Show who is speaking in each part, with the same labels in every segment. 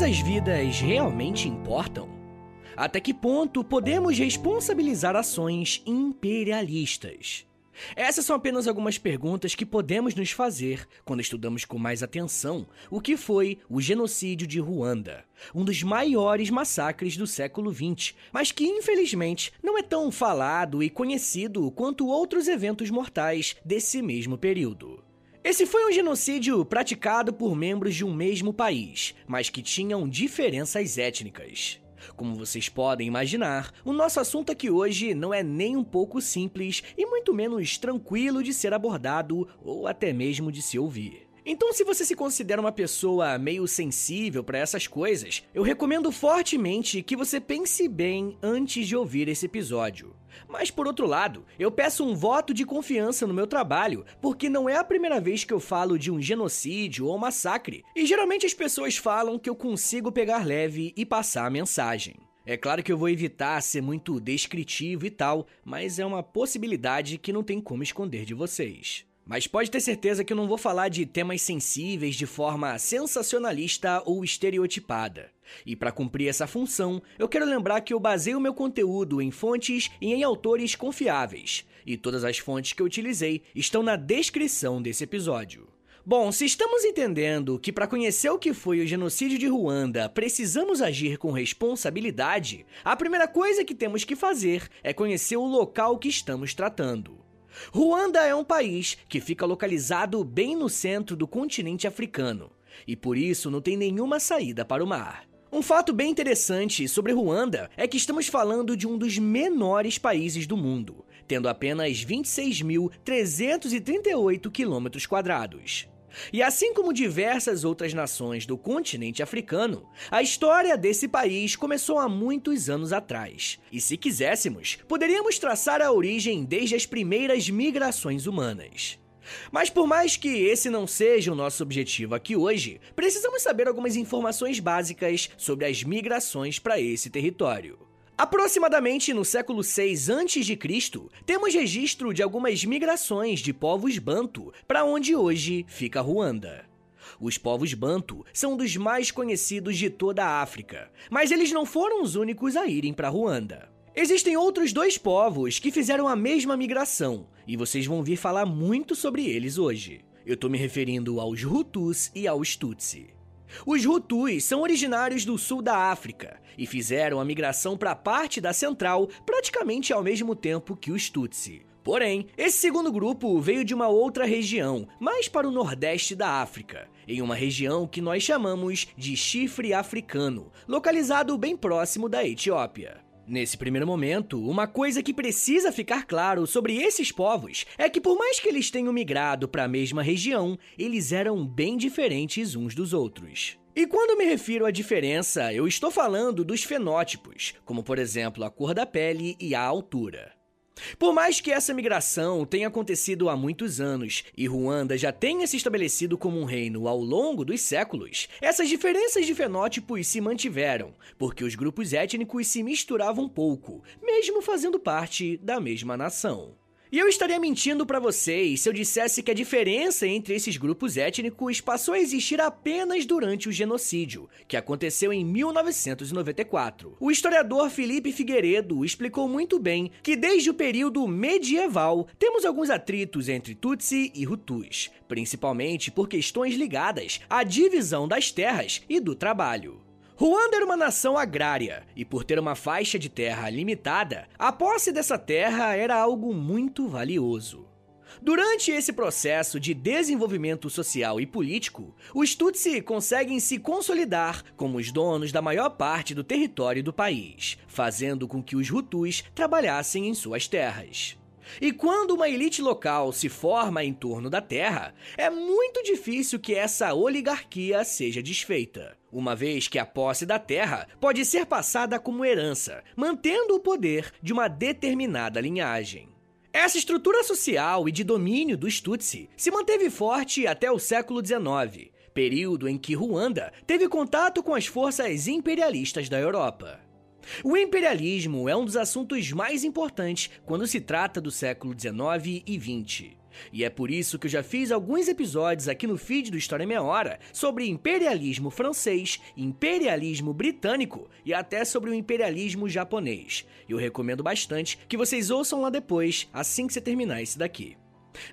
Speaker 1: Todas as vidas realmente importam? Até que ponto podemos responsabilizar ações imperialistas? Essas são apenas algumas perguntas que podemos nos fazer quando estudamos com mais atenção o que foi o genocídio de Ruanda, um dos maiores massacres do século XX, mas que infelizmente não é tão falado e conhecido quanto outros eventos mortais desse mesmo período. Esse foi um genocídio praticado por membros de um mesmo país, mas que tinham diferenças étnicas. Como vocês podem imaginar, o nosso assunto aqui hoje não é nem um pouco simples e muito menos tranquilo de ser abordado ou até mesmo de se ouvir. Então, se você se considera uma pessoa meio sensível para essas coisas, eu recomendo fortemente que você pense bem antes de ouvir esse episódio. Mas por outro lado, eu peço um voto de confiança no meu trabalho, porque não é a primeira vez que eu falo de um genocídio ou massacre, e geralmente as pessoas falam que eu consigo pegar leve e passar a mensagem. É claro que eu vou evitar ser muito descritivo e tal, mas é uma possibilidade que não tem como esconder de vocês. Mas pode ter certeza que eu não vou falar de temas sensíveis de forma sensacionalista ou estereotipada. E para cumprir essa função, eu quero lembrar que eu baseio meu conteúdo em fontes e em autores confiáveis, e todas as fontes que eu utilizei estão na descrição desse episódio. Bom, se estamos entendendo que para conhecer o que foi o genocídio de Ruanda precisamos agir com responsabilidade, a primeira coisa que temos que fazer é conhecer o local que estamos tratando. Ruanda é um país que fica localizado bem no centro do continente africano e por isso não tem nenhuma saída para o mar. Um fato bem interessante sobre Ruanda é que estamos falando de um dos menores países do mundo, tendo apenas 26.338 quilômetros quadrados. E assim como diversas outras nações do continente africano, a história desse país começou há muitos anos atrás. E se quiséssemos, poderíamos traçar a origem desde as primeiras migrações humanas. Mas por mais que esse não seja o nosso objetivo aqui hoje, precisamos saber algumas informações básicas sobre as migrações para esse território. Aproximadamente no século 6 a.C., temos registro de algumas migrações de povos banto para onde hoje fica Ruanda. Os povos banto são dos mais conhecidos de toda a África, mas eles não foram os únicos a irem para Ruanda. Existem outros dois povos que fizeram a mesma migração, e vocês vão vir falar muito sobre eles hoje. Eu estou me referindo aos Hutus e aos Tutsi. Os Hutus são originários do sul da África e fizeram a migração para a parte da central praticamente ao mesmo tempo que os Tutsi. Porém, esse segundo grupo veio de uma outra região, mais para o nordeste da África, em uma região que nós chamamos de Chifre Africano, localizado bem próximo da Etiópia. Nesse primeiro momento, uma coisa que precisa ficar claro sobre esses povos é que, por mais que eles tenham migrado para a mesma região, eles eram bem diferentes uns dos outros. E quando me refiro à diferença, eu estou falando dos fenótipos, como por exemplo a cor da pele e a altura. Por mais que essa migração tenha acontecido há muitos anos e Ruanda já tenha se estabelecido como um reino ao longo dos séculos, essas diferenças de fenótipos se mantiveram, porque os grupos étnicos se misturavam pouco, mesmo fazendo parte da mesma nação. E eu estaria mentindo para vocês se eu dissesse que a diferença entre esses grupos étnicos passou a existir apenas durante o genocídio, que aconteceu em 1994. O historiador Felipe Figueiredo explicou muito bem que desde o período medieval temos alguns atritos entre Tutsi e Hutus, principalmente por questões ligadas à divisão das terras e do trabalho. Ruanda era uma nação agrária e, por ter uma faixa de terra limitada, a posse dessa terra era algo muito valioso. Durante esse processo de desenvolvimento social e político, os Tutsi conseguem se consolidar como os donos da maior parte do território do país, fazendo com que os Hutus trabalhassem em suas terras. E quando uma elite local se forma em torno da terra, é muito difícil que essa oligarquia seja desfeita, uma vez que a posse da terra pode ser passada como herança, mantendo o poder de uma determinada linhagem. Essa estrutura social e de domínio dos Tutsi se manteve forte até o século XIX, período em que Ruanda teve contato com as forças imperialistas da Europa. O imperialismo é um dos assuntos mais importantes quando se trata do século XIX e XX. E é por isso que eu já fiz alguns episódios aqui no feed do História Meia Hora sobre imperialismo francês, imperialismo britânico e até sobre o imperialismo japonês. Eu recomendo bastante que vocês ouçam lá depois, assim que você terminar esse daqui.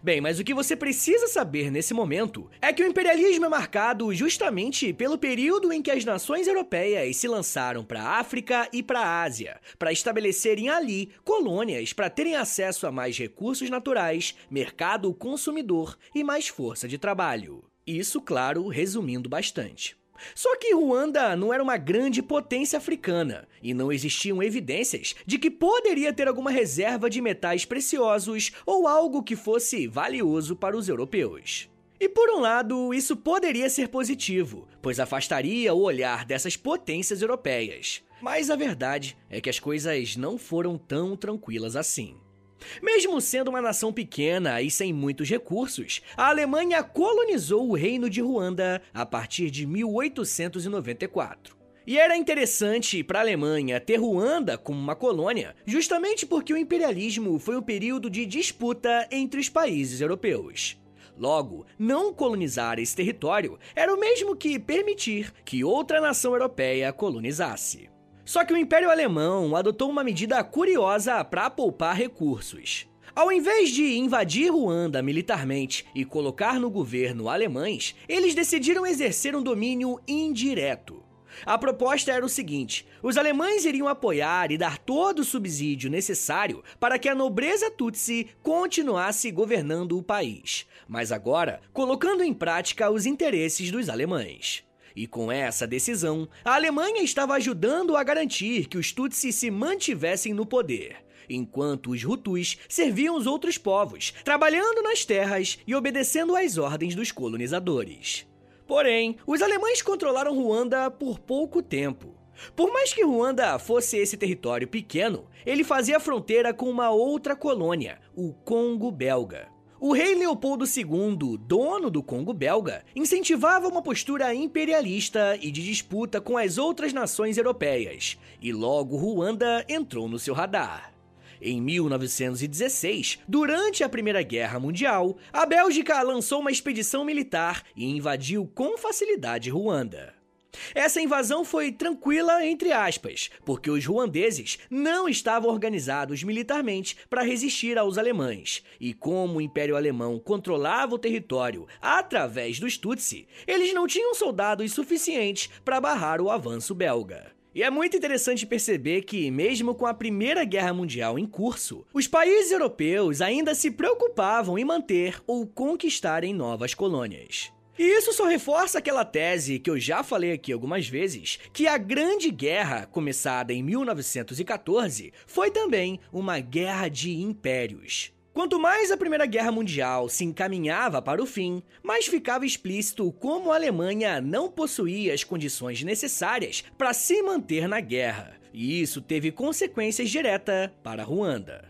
Speaker 1: Bem, mas o que você precisa saber nesse momento é que o imperialismo é marcado justamente pelo período em que as nações europeias se lançaram para a África e para a Ásia, para estabelecerem ali colônias para terem acesso a mais recursos naturais, mercado consumidor e mais força de trabalho. Isso, claro, resumindo bastante. Só que Ruanda não era uma grande potência africana e não existiam evidências de que poderia ter alguma reserva de metais preciosos ou algo que fosse valioso para os europeus. E por um lado, isso poderia ser positivo, pois afastaria o olhar dessas potências europeias. Mas a verdade é que as coisas não foram tão tranquilas assim. Mesmo sendo uma nação pequena e sem muitos recursos, a Alemanha colonizou o reino de Ruanda a partir de 1894. E era interessante para a Alemanha ter Ruanda como uma colônia, justamente porque o imperialismo foi um período de disputa entre os países europeus. Logo, não colonizar esse território era o mesmo que permitir que outra nação europeia colonizasse. Só que o Império Alemão adotou uma medida curiosa para poupar recursos. Ao invés de invadir Ruanda militarmente e colocar no governo alemães, eles decidiram exercer um domínio indireto. A proposta era o seguinte: os alemães iriam apoiar e dar todo o subsídio necessário para que a nobreza Tutsi continuasse governando o país, mas agora colocando em prática os interesses dos alemães. E com essa decisão, a Alemanha estava ajudando a garantir que os Tutsi se mantivessem no poder, enquanto os Hutus serviam os outros povos, trabalhando nas terras e obedecendo às ordens dos colonizadores. Porém, os alemães controlaram Ruanda por pouco tempo. Por mais que Ruanda fosse esse território pequeno, ele fazia fronteira com uma outra colônia, o Congo belga. O rei Leopoldo II, dono do Congo belga, incentivava uma postura imperialista e de disputa com as outras nações europeias, e logo Ruanda entrou no seu radar. Em 1916, durante a Primeira Guerra Mundial, a Bélgica lançou uma expedição militar e invadiu com facilidade Ruanda. Essa invasão foi tranquila, entre aspas, porque os ruandeses não estavam organizados militarmente para resistir aos alemães. E como o Império Alemão controlava o território através dos Tutsi, eles não tinham soldados suficientes para barrar o avanço belga. E é muito interessante perceber que, mesmo com a Primeira Guerra Mundial em curso, os países europeus ainda se preocupavam em manter ou conquistarem novas colônias. E isso só reforça aquela tese que eu já falei aqui algumas vezes, que a Grande Guerra, começada em 1914, foi também uma guerra de impérios. Quanto mais a Primeira Guerra Mundial se encaminhava para o fim, mais ficava explícito como a Alemanha não possuía as condições necessárias para se manter na guerra, e isso teve consequências diretas para Ruanda.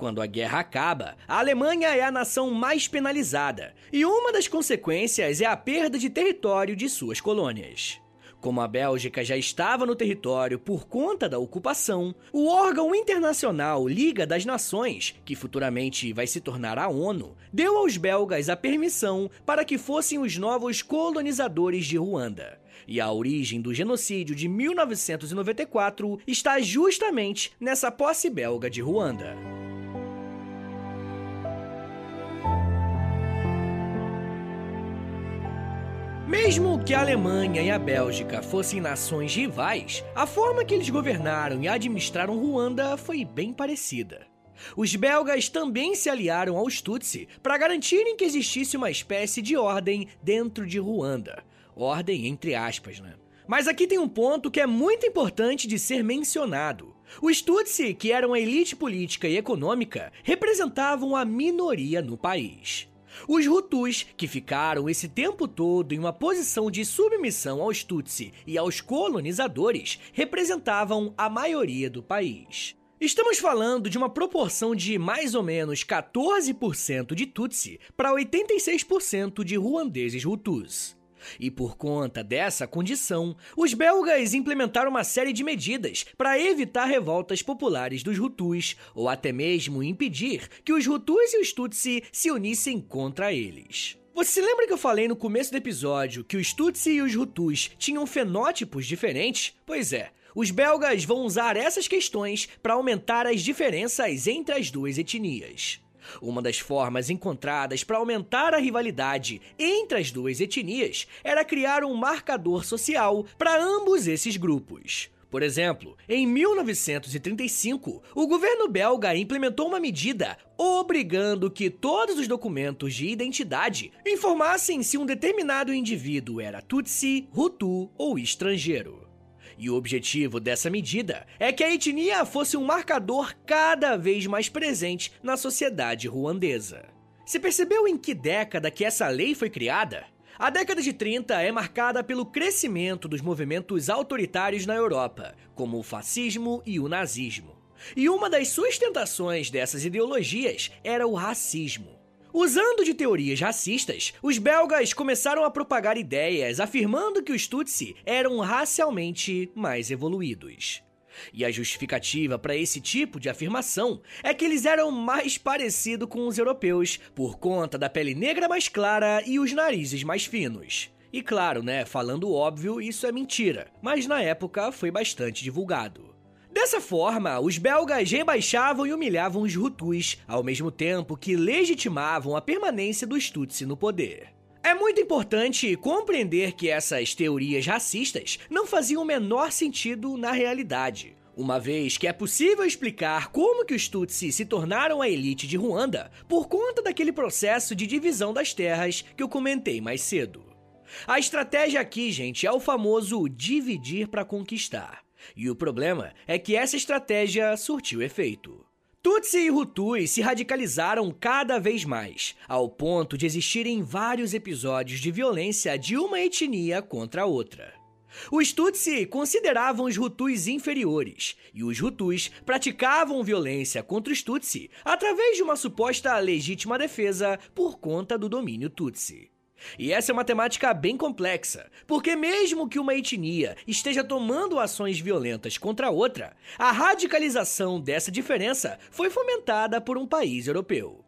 Speaker 1: Quando a guerra acaba, a Alemanha é a nação mais penalizada, e uma das consequências é a perda de território de suas colônias. Como a Bélgica já estava no território por conta da ocupação, o órgão internacional Liga das Nações, que futuramente vai se tornar a ONU, deu aos belgas a permissão para que fossem os novos colonizadores de Ruanda. E a origem do genocídio de 1994 está justamente nessa posse belga de Ruanda. Mesmo que a Alemanha e a Bélgica fossem nações rivais, a forma que eles governaram e administraram Ruanda foi bem parecida. Os belgas também se aliaram aos Tutsi para garantirem que existisse uma espécie de ordem dentro de Ruanda. Ordem entre aspas, né? Mas aqui tem um ponto que é muito importante de ser mencionado. Os Tutsi, que eram a elite política e econômica, representavam a minoria no país. Os Hutus, que ficaram esse tempo todo em uma posição de submissão aos Tutsi e aos colonizadores, representavam a maioria do país. Estamos falando de uma proporção de mais ou menos 14% de Tutsi para 86% de ruandeses Hutus. E por conta dessa condição, os belgas implementaram uma série de medidas para evitar revoltas populares dos Hutus, ou até mesmo impedir que os Hutus e os Tutsi se unissem contra eles. Você se lembra que eu falei no começo do episódio que os Tutsi e os Hutus tinham fenótipos diferentes? Pois é, os belgas vão usar essas questões para aumentar as diferenças entre as duas etnias. Uma das formas encontradas para aumentar a rivalidade entre as duas etnias era criar um marcador social para ambos esses grupos. Por exemplo, em 1935, o governo belga implementou uma medida obrigando que todos os documentos de identidade informassem se um determinado indivíduo era Tutsi, Hutu ou estrangeiro. E o objetivo dessa medida é que a etnia fosse um marcador cada vez mais presente na sociedade ruandesa. Se percebeu em que década que essa lei foi criada? A década de 30 é marcada pelo crescimento dos movimentos autoritários na Europa, como o fascismo e o nazismo. E uma das sustentações dessas ideologias era o racismo. Usando de teorias racistas, os belgas começaram a propagar ideias afirmando que os Tutsi eram racialmente mais evoluídos. E a justificativa para esse tipo de afirmação é que eles eram mais parecidos com os europeus por conta da pele negra mais clara e os narizes mais finos. E claro, né, falando óbvio, isso é mentira, mas na época foi bastante divulgado. Dessa forma, os belgas rebaixavam e humilhavam os Hutus, ao mesmo tempo que legitimavam a permanência dos Tutsi no poder. É muito importante compreender que essas teorias racistas não faziam o menor sentido na realidade. Uma vez que é possível explicar como que os Tutsi se tornaram a elite de Ruanda por conta daquele processo de divisão das terras que eu comentei mais cedo. A estratégia aqui, gente, é o famoso dividir para conquistar. E o problema é que essa estratégia surtiu efeito. Tutsi e Hutus se radicalizaram cada vez mais, ao ponto de existirem vários episódios de violência de uma etnia contra a outra. Os Tutsi consideravam os Hutus inferiores, e os Hutus praticavam violência contra os Tutsi através de uma suposta legítima defesa por conta do domínio Tutsi. E essa é uma temática bem complexa, porque mesmo que uma etnia esteja tomando ações violentas contra outra, a radicalização dessa diferença foi fomentada por um país europeu.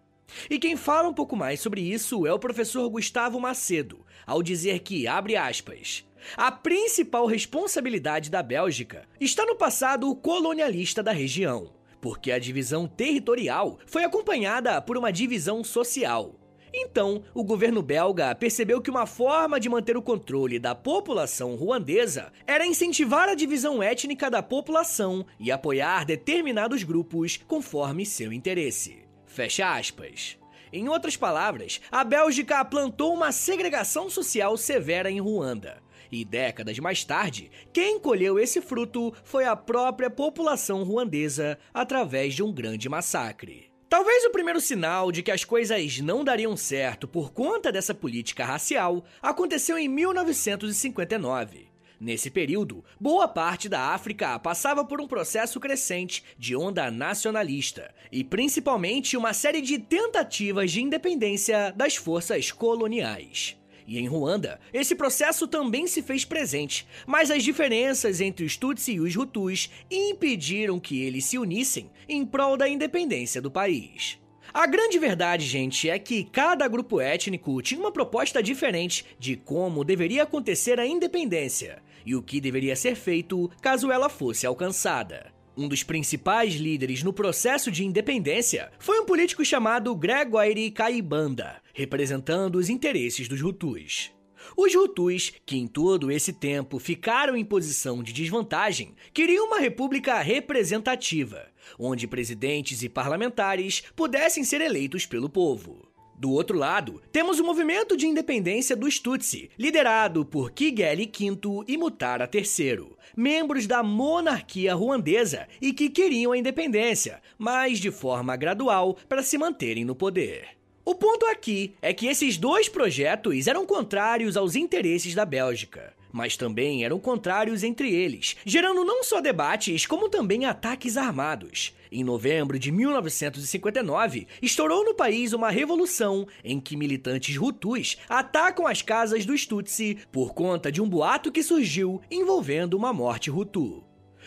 Speaker 1: E quem fala um pouco mais sobre isso é o professor Gustavo Macedo, ao dizer que, abre aspas, a principal responsabilidade da Bélgica está no passado colonialista da região, porque a divisão territorial foi acompanhada por uma divisão social então, o governo belga percebeu que uma forma de manter o controle da população ruandesa era incentivar a divisão étnica da população e apoiar determinados grupos conforme seu interesse. Fecha aspas. Em outras palavras, a Bélgica plantou uma segregação social severa em Ruanda. E décadas mais tarde, quem colheu esse fruto foi a própria população ruandesa através de um grande massacre. Talvez o primeiro sinal de que as coisas não dariam certo por conta dessa política racial aconteceu em 1959. Nesse período, boa parte da África passava por um processo crescente de onda nacionalista e principalmente uma série de tentativas de independência das forças coloniais. E em Ruanda, esse processo também se fez presente, mas as diferenças entre os Tutsi e os Hutus impediram que eles se unissem em prol da independência do país. A grande verdade, gente, é que cada grupo étnico tinha uma proposta diferente de como deveria acontecer a independência e o que deveria ser feito caso ela fosse alcançada. Um dos principais líderes no processo de independência foi um político chamado Gregoire Kaibanda, representando os interesses dos Hutus. Os Hutus, que em todo esse tempo ficaram em posição de desvantagem, queriam uma república representativa, onde presidentes e parlamentares pudessem ser eleitos pelo povo. Do outro lado, temos o movimento de independência dos Tutsi, liderado por Kigeli V e Mutara III, membros da monarquia ruandesa e que queriam a independência, mas de forma gradual para se manterem no poder. O ponto aqui é que esses dois projetos eram contrários aos interesses da Bélgica. Mas também eram contrários entre eles, gerando não só debates, como também ataques armados. Em novembro de 1959, estourou no país uma revolução em que militantes hutus atacam as casas dos Tutsi por conta de um boato que surgiu envolvendo uma morte hutu.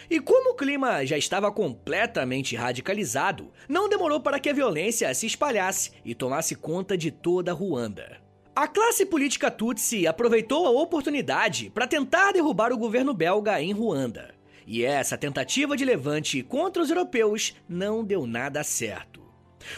Speaker 1: E como o clima já estava completamente radicalizado, não demorou para que a violência se espalhasse e tomasse conta de toda Ruanda. A classe política Tutsi aproveitou a oportunidade para tentar derrubar o governo belga em Ruanda. E essa tentativa de levante contra os europeus não deu nada certo.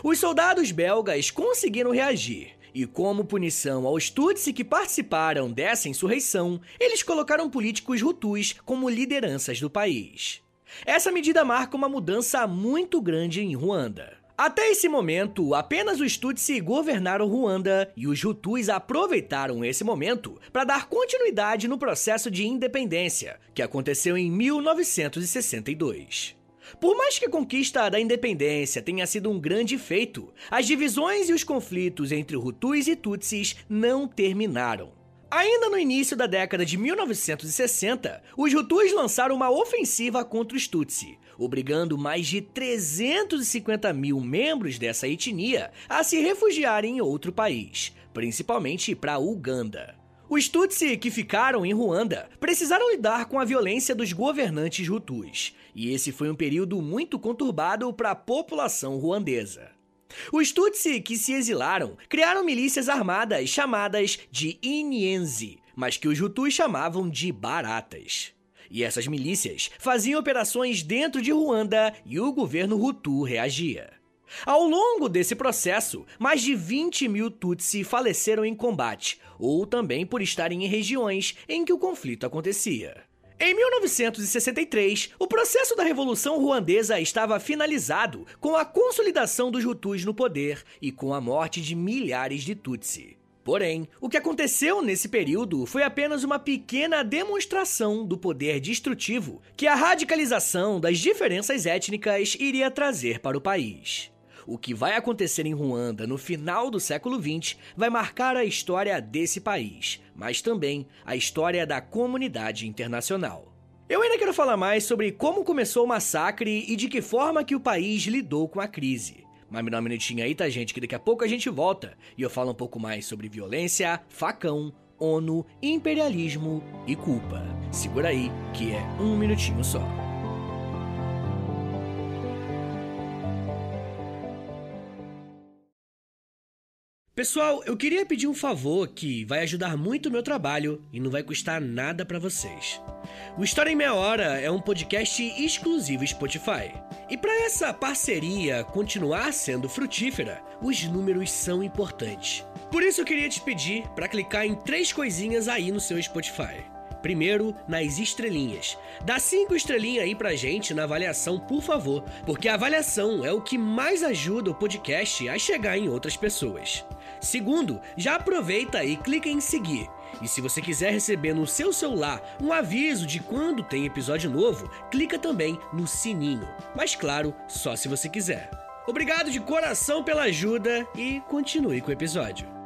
Speaker 1: Os soldados belgas conseguiram reagir, e como punição aos Tutsi que participaram dessa insurreição, eles colocaram políticos hutus como lideranças do país. Essa medida marca uma mudança muito grande em Ruanda. Até esse momento, apenas os Tutsi governaram Ruanda e os Hutus aproveitaram esse momento para dar continuidade no processo de independência, que aconteceu em 1962. Por mais que a conquista da independência tenha sido um grande feito, as divisões e os conflitos entre Hutus e Tutsis não terminaram. Ainda no início da década de 1960, os Hutus lançaram uma ofensiva contra os Tutsi, obrigando mais de 350 mil membros dessa etnia a se refugiarem em outro país, principalmente para Uganda. Os Tutsi que ficaram em Ruanda precisaram lidar com a violência dos governantes Hutus, e esse foi um período muito conturbado para a população ruandesa. Os Tutsi que se exilaram criaram milícias armadas chamadas de Inienzi, mas que os Hutus chamavam de Baratas. E essas milícias faziam operações dentro de Ruanda e o governo Hutu reagia. Ao longo desse processo, mais de 20 mil Tutsi faleceram em combate, ou também por estarem em regiões em que o conflito acontecia. Em 1963, o processo da Revolução Ruandesa estava finalizado com a consolidação dos Hutus no poder e com a morte de milhares de Tutsi. Porém, o que aconteceu nesse período foi apenas uma pequena demonstração do poder destrutivo que a radicalização das diferenças étnicas iria trazer para o país. O que vai acontecer em Ruanda no final do século XX vai marcar a história desse país, mas também a história da comunidade internacional. Eu ainda quero falar mais sobre como começou o massacre e de que forma que o país lidou com a crise. Mas me dá um minutinho aí, tá, gente? Que daqui a pouco a gente volta e eu falo um pouco mais sobre violência, facão, ONU, imperialismo e culpa. Segura aí, que é um minutinho só. Pessoal, eu queria pedir um favor que vai ajudar muito o meu trabalho e não vai custar nada para vocês. O História em Meia Hora é um podcast exclusivo Spotify. E para essa parceria continuar sendo frutífera, os números são importantes. Por isso eu queria te pedir para clicar em três coisinhas aí no seu Spotify. Primeiro, nas estrelinhas. Dá cinco estrelinhas aí pra gente na avaliação, por favor, porque a avaliação é o que mais ajuda o podcast a chegar em outras pessoas. Segundo, já aproveita e clica em seguir. E se você quiser receber no seu celular um aviso de quando tem episódio novo, clica também no sininho. Mas claro, só se você quiser. Obrigado de coração pela ajuda e continue com o episódio.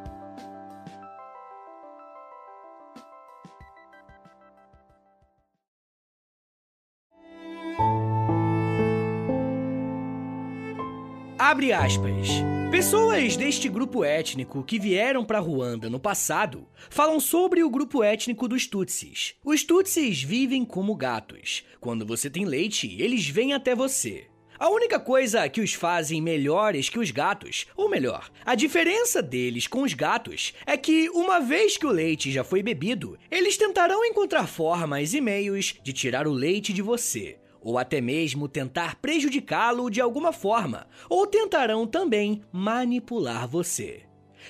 Speaker 1: Abre aspas. Pessoas deste grupo étnico que vieram para Ruanda no passado falam sobre o grupo étnico dos Tutsis. Os Tutsis vivem como gatos. Quando você tem leite, eles vêm até você. A única coisa que os fazem melhores que os gatos, ou melhor, a diferença deles com os gatos é que, uma vez que o leite já foi bebido, eles tentarão encontrar formas e meios de tirar o leite de você ou até mesmo tentar prejudicá-lo de alguma forma, ou tentarão também manipular você.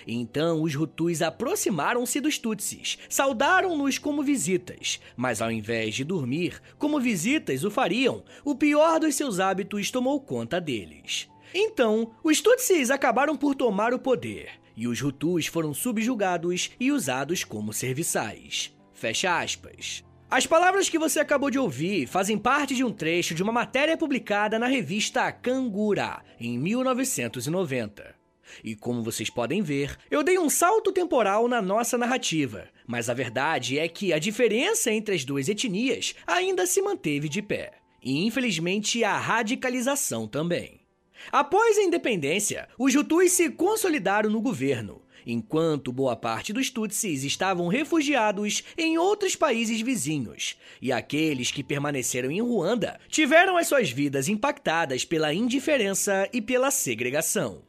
Speaker 1: Então os Hutus aproximaram-se dos Tutsis, saudaram-nos como visitas, mas ao invés de dormir, como visitas o fariam, o pior dos seus hábitos tomou conta deles. Então, os Tutsis acabaram por tomar o poder, e os Hutus foram subjugados e usados como serviçais. Fecha aspas. As palavras que você acabou de ouvir fazem parte de um trecho de uma matéria publicada na revista Cangura, em 1990. E como vocês podem ver, eu dei um salto temporal na nossa narrativa, mas a verdade é que a diferença entre as duas etnias ainda se manteve de pé. E infelizmente a radicalização também. Após a independência, os Hutus se consolidaram no governo, enquanto boa parte dos Tutsis estavam refugiados em outros países vizinhos, e aqueles que permaneceram em Ruanda tiveram as suas vidas impactadas pela indiferença e pela segregação.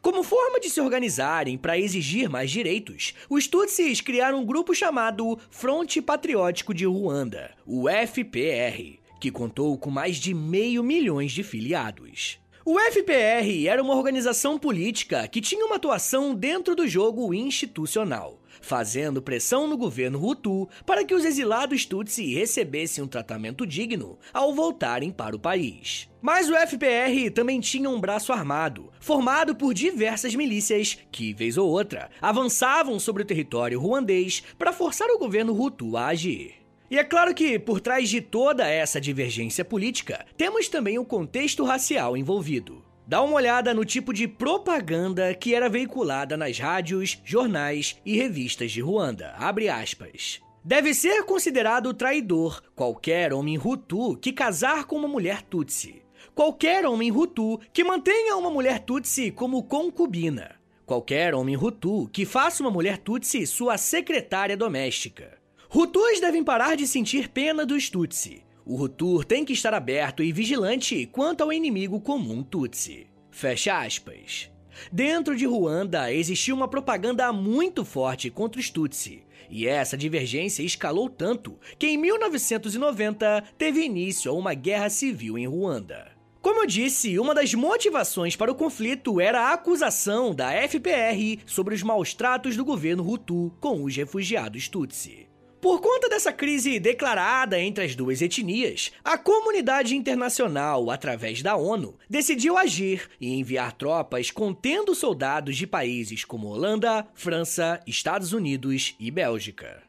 Speaker 1: Como forma de se organizarem para exigir mais direitos, os Tutsis criaram um grupo chamado Fronte Patriótico de Ruanda, o FPR, que contou com mais de meio milhões de filiados. O FPR era uma organização política que tinha uma atuação dentro do jogo institucional, fazendo pressão no governo Hutu para que os exilados Tutsi recebessem um tratamento digno ao voltarem para o país. Mas o FPR também tinha um braço armado, formado por diversas milícias que, vez ou outra, avançavam sobre o território ruandês para forçar o governo Hutu a agir. E é claro que, por trás de toda essa divergência política, temos também o contexto racial envolvido. Dá uma olhada no tipo de propaganda que era veiculada nas rádios, jornais e revistas de Ruanda. Abre aspas. Deve ser considerado traidor qualquer homem Hutu que casar com uma mulher Tutsi. Qualquer homem Hutu que mantenha uma mulher Tutsi como concubina. Qualquer homem Hutu que faça uma mulher Tutsi sua secretária doméstica. Hutus devem parar de sentir pena dos Tutsi. O Hutu tem que estar aberto e vigilante quanto ao inimigo comum Tutsi. Fecha aspas. Dentro de Ruanda existiu uma propaganda muito forte contra os Tutsi, e essa divergência escalou tanto que em 1990 teve início a uma guerra civil em Ruanda. Como eu disse, uma das motivações para o conflito era a acusação da FPR sobre os maus tratos do governo Hutu com os refugiados Tutsi. Por conta dessa crise declarada entre as duas etnias, a comunidade internacional, através da ONU, decidiu agir e enviar tropas contendo soldados de países como Holanda, França, Estados Unidos e Bélgica.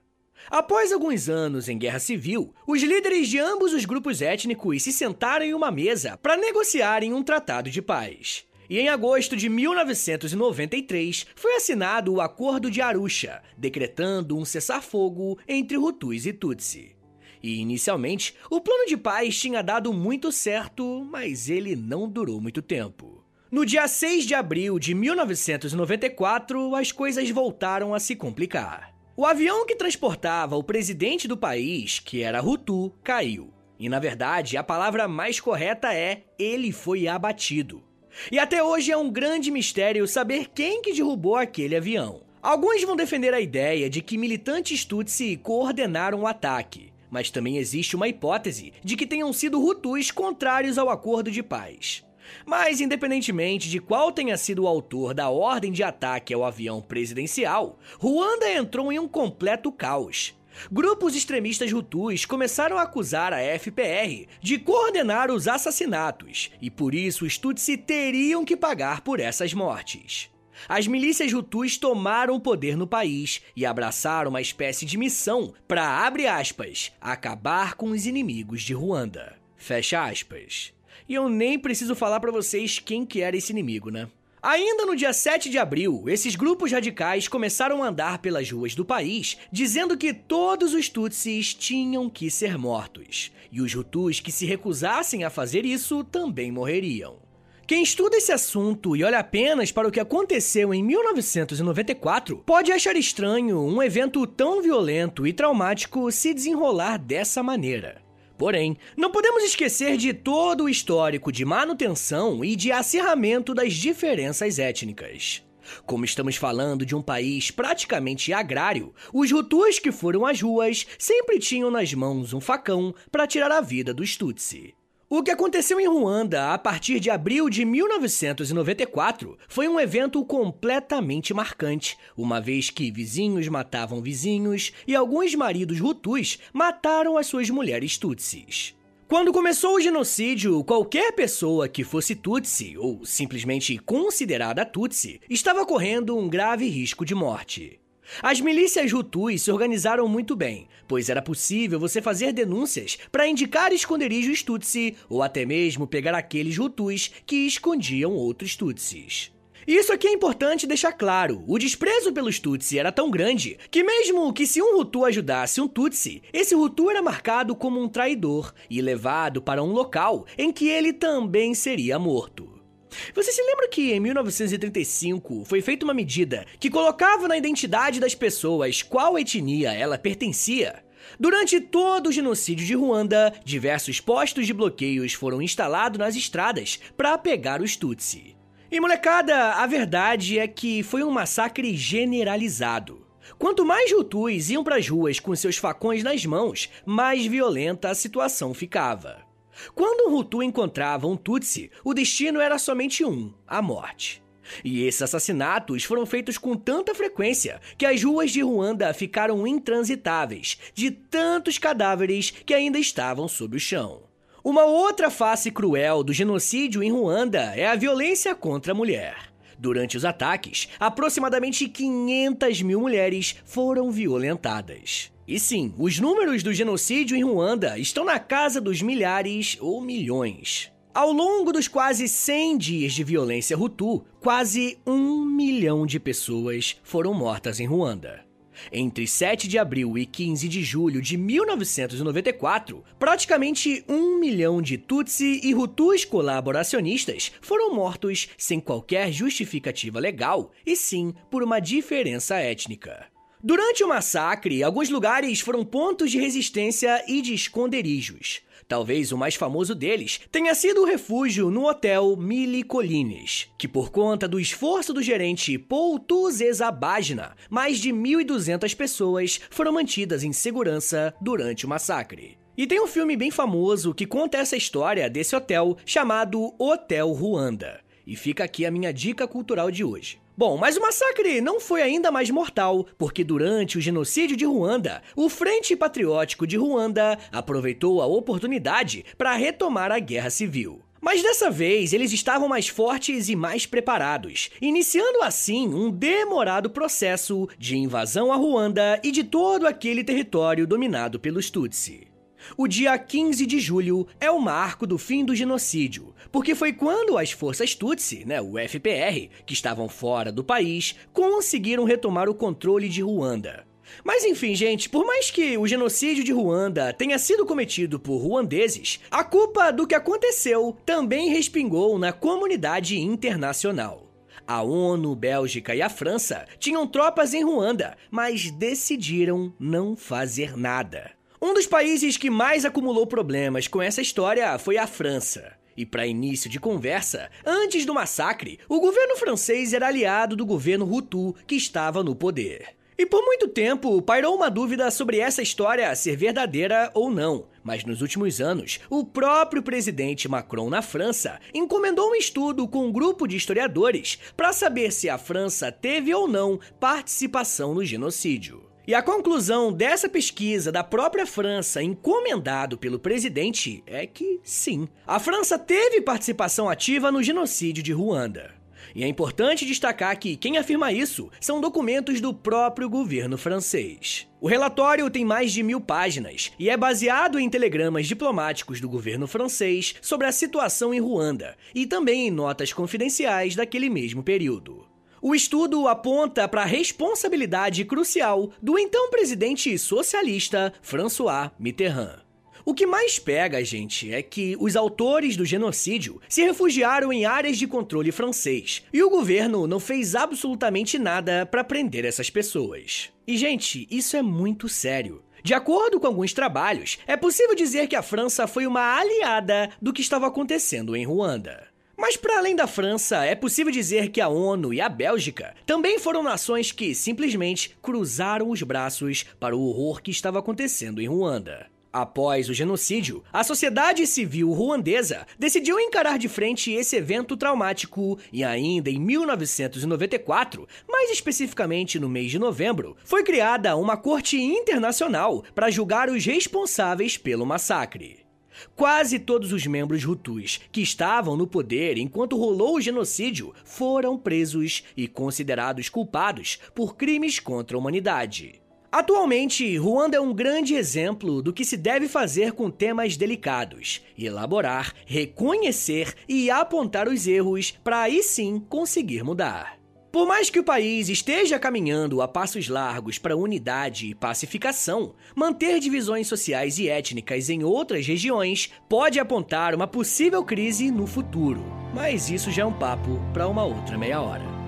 Speaker 1: Após alguns anos em guerra civil, os líderes de ambos os grupos étnicos se sentaram em uma mesa para negociarem um tratado de paz. E em agosto de 1993 foi assinado o Acordo de Arusha, decretando um cessar-fogo entre Hutus e Tutsi. E inicialmente, o plano de paz tinha dado muito certo, mas ele não durou muito tempo. No dia 6 de abril de 1994, as coisas voltaram a se complicar. O avião que transportava o presidente do país, que era Hutu, caiu. E na verdade, a palavra mais correta é: ele foi abatido. E até hoje é um grande mistério saber quem que derrubou aquele avião. Alguns vão defender a ideia de que militantes Tutsi coordenaram o ataque, mas também existe uma hipótese de que tenham sido Hutus contrários ao acordo de paz. Mas, independentemente de qual tenha sido o autor da ordem de ataque ao avião presidencial, Ruanda entrou em um completo caos. Grupos extremistas Hutus começaram a acusar a FPR de coordenar os assassinatos e por isso os Tutsi teriam que pagar por essas mortes. As milícias Hutus tomaram o poder no país e abraçaram uma espécie de missão para, abre aspas, acabar com os inimigos de Ruanda. Fecha aspas. E eu nem preciso falar para vocês quem que era esse inimigo, né? Ainda no dia 7 de abril, esses grupos radicais começaram a andar pelas ruas do país dizendo que todos os Tutsis tinham que ser mortos, e os Hutus que se recusassem a fazer isso também morreriam. Quem estuda esse assunto e olha apenas para o que aconteceu em 1994 pode achar estranho um evento tão violento e traumático se desenrolar dessa maneira. Porém, não podemos esquecer de todo o histórico de manutenção e de acirramento das diferenças étnicas. Como estamos falando de um país praticamente agrário, os Hutus que foram às ruas sempre tinham nas mãos um facão para tirar a vida dos Tutsi. O que aconteceu em Ruanda a partir de abril de 1994 foi um evento completamente marcante, uma vez que vizinhos matavam vizinhos e alguns maridos Hutus mataram as suas mulheres Tutsis. Quando começou o genocídio, qualquer pessoa que fosse Tutsi, ou simplesmente considerada Tutsi, estava correndo um grave risco de morte. As milícias Hutus se organizaram muito bem, pois era possível você fazer denúncias para indicar esconderijos Tutsi ou até mesmo pegar aqueles Hutus que escondiam outros Tutsis. Isso aqui é importante deixar claro. O desprezo pelos Tutsi era tão grande que mesmo que se um Hutu ajudasse um Tutsi, esse Hutu era marcado como um traidor e levado para um local em que ele também seria morto. Você se lembra que em 1935 foi feita uma medida que colocava na identidade das pessoas qual etnia ela pertencia? Durante todo o genocídio de Ruanda, diversos postos de bloqueios foram instalados nas estradas para pegar os Tutsi. E molecada, a verdade é que foi um massacre generalizado. Quanto mais Hutus iam para as ruas com seus facões nas mãos, mais violenta a situação ficava. Quando um Hutu encontrava um Tutsi, o destino era somente um: a morte. E esses assassinatos foram feitos com tanta frequência que as ruas de Ruanda ficaram intransitáveis de tantos cadáveres que ainda estavam sob o chão. Uma outra face cruel do genocídio em Ruanda é a violência contra a mulher. Durante os ataques, aproximadamente 500 mil mulheres foram violentadas. E sim, os números do genocídio em Ruanda estão na casa dos milhares ou milhões. Ao longo dos quase 100 dias de violência Hutu, quase um milhão de pessoas foram mortas em Ruanda. Entre 7 de abril e 15 de julho de 1994, praticamente um milhão de Tutsi e Hutus colaboracionistas foram mortos sem qualquer justificativa legal, e sim por uma diferença étnica. Durante o massacre, alguns lugares foram pontos de resistência e de esconderijos. Talvez o mais famoso deles tenha sido o refúgio no hotel Mille Collines, que por conta do esforço do gerente Paul Tuzezabagna, mais de 1.200 pessoas foram mantidas em segurança durante o massacre. E tem um filme bem famoso que conta essa história desse hotel chamado Hotel Ruanda. E fica aqui a minha dica cultural de hoje. Bom, mas o massacre não foi ainda mais mortal, porque durante o genocídio de Ruanda, o Frente Patriótico de Ruanda aproveitou a oportunidade para retomar a guerra civil. Mas dessa vez eles estavam mais fortes e mais preparados, iniciando assim um demorado processo de invasão a Ruanda e de todo aquele território dominado pelos Tutsi. O dia 15 de julho é o marco do fim do genocídio, porque foi quando as forças Tutsi, né, o FPR, que estavam fora do país, conseguiram retomar o controle de Ruanda. Mas enfim, gente, por mais que o genocídio de Ruanda tenha sido cometido por ruandeses, a culpa do que aconteceu também respingou na comunidade internacional. A ONU, Bélgica e a França tinham tropas em Ruanda, mas decidiram não fazer nada. Um dos países que mais acumulou problemas com essa história foi a França. E para início de conversa, antes do massacre, o governo francês era aliado do governo Hutu que estava no poder. E por muito tempo pairou uma dúvida sobre essa história ser verdadeira ou não. Mas nos últimos anos, o próprio presidente Macron na França encomendou um estudo com um grupo de historiadores para saber se a França teve ou não participação no genocídio. E a conclusão dessa pesquisa da própria França, encomendado pelo presidente, é que sim, a França teve participação ativa no genocídio de Ruanda. E é importante destacar que quem afirma isso são documentos do próprio governo francês. O relatório tem mais de mil páginas e é baseado em telegramas diplomáticos do governo francês sobre a situação em Ruanda e também em notas confidenciais daquele mesmo período. O estudo aponta para a responsabilidade crucial do então presidente socialista François Mitterrand. O que mais pega, gente, é que os autores do genocídio se refugiaram em áreas de controle francês e o governo não fez absolutamente nada para prender essas pessoas. E, gente, isso é muito sério. De acordo com alguns trabalhos, é possível dizer que a França foi uma aliada do que estava acontecendo em Ruanda. Mas para além da França, é possível dizer que a ONU e a Bélgica também foram nações que simplesmente cruzaram os braços para o horror que estava acontecendo em Ruanda. Após o genocídio, a sociedade civil ruandesa decidiu encarar de frente esse evento traumático e ainda em 1994, mais especificamente no mês de novembro, foi criada uma corte internacional para julgar os responsáveis pelo massacre. Quase todos os membros Hutus que estavam no poder enquanto rolou o genocídio foram presos e considerados culpados por crimes contra a humanidade. Atualmente, Ruanda é um grande exemplo do que se deve fazer com temas delicados: elaborar, reconhecer e apontar os erros para aí sim conseguir mudar. Por mais que o país esteja caminhando a passos largos para unidade e pacificação, manter divisões sociais e étnicas em outras regiões pode apontar uma possível crise no futuro. Mas isso já é um papo para uma outra meia hora.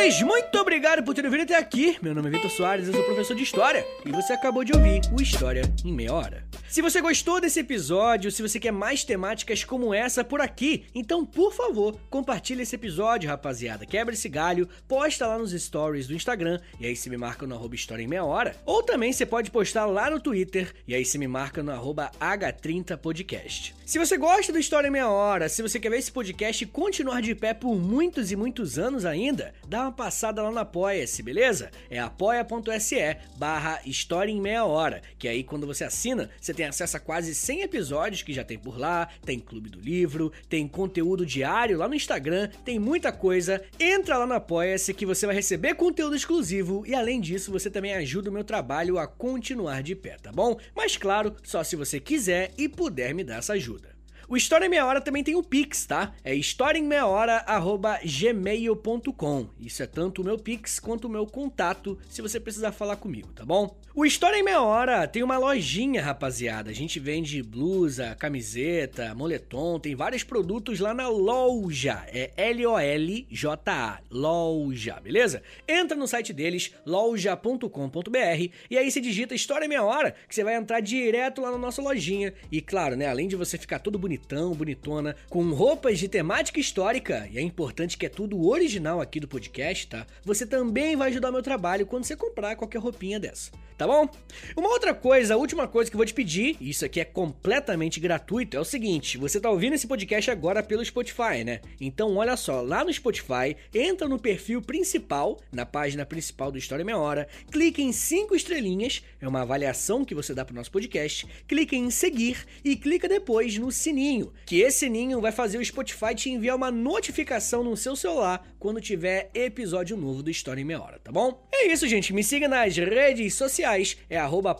Speaker 1: Senhores, muito obrigado por terem vindo até aqui. Meu nome é Vitor Soares, eu sou professor de História e você acabou de ouvir o História em Meia Hora. Se você gostou desse episódio, se você quer mais temáticas como essa por aqui, então por favor, compartilhe esse episódio, rapaziada. Quebra esse galho, posta lá nos stories do Instagram e aí se me marca no arroba História em Meia Hora. Ou também você pode postar lá no Twitter e aí se me marca no arroba H30podcast. Se você gosta do História em Meia Hora, se você quer ver esse podcast continuar de pé por muitos e muitos anos ainda, dá uma passada lá no Apoia-se, beleza? É apoia.se barra História em Meia Hora, que aí quando você assina, você tem acesso a quase 100 episódios que já tem por lá, tem Clube do Livro, tem conteúdo diário lá no Instagram, tem muita coisa. Entra lá no Apoia-se que você vai receber conteúdo exclusivo e além disso você também ajuda o meu trabalho a continuar de pé, tá bom? Mas claro, só se você quiser e puder me dar essa ajuda. O História em Meia Hora também tem o Pix, tá? É historiaemmeiahora.gmail.com. Isso é tanto o meu Pix quanto o meu contato, se você precisar falar comigo, tá bom? O História em Meia Hora tem uma lojinha, rapaziada. A gente vende blusa, camiseta, moletom, tem vários produtos lá na loja. É L-O-L-J-A, loja, beleza? Entra no site deles, loja.com.br, e aí você digita História em Meia Hora, que você vai entrar direto lá na nossa lojinha. E claro, né, além de você ficar todo bonito bonitão, bonitona, com roupas de temática histórica, e é importante que é tudo original aqui do podcast, tá? Você também vai ajudar meu trabalho quando você comprar qualquer roupinha dessa tá bom? Uma outra coisa, a última coisa que eu vou te pedir, e isso aqui é completamente gratuito, é o seguinte: você tá ouvindo esse podcast agora pelo Spotify, né? Então, olha só, lá no Spotify, entra no perfil principal, na página principal do História Meia Hora, clique em cinco estrelinhas, é uma avaliação que você dá pro nosso podcast, clique em seguir e clica depois no sininho, que esse sininho vai fazer o Spotify te enviar uma notificação no seu celular quando tiver episódio novo do História em Meia Hora, tá bom? É isso, gente, me siga nas redes sociais é arroba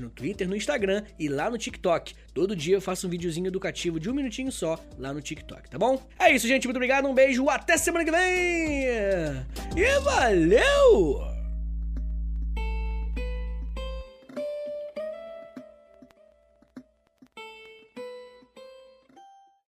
Speaker 1: no Twitter, no Instagram e lá no TikTok. Todo dia eu faço um videozinho educativo de um minutinho só lá no TikTok, tá bom? É isso, gente. Muito obrigado, um beijo, até semana que vem! E valeu!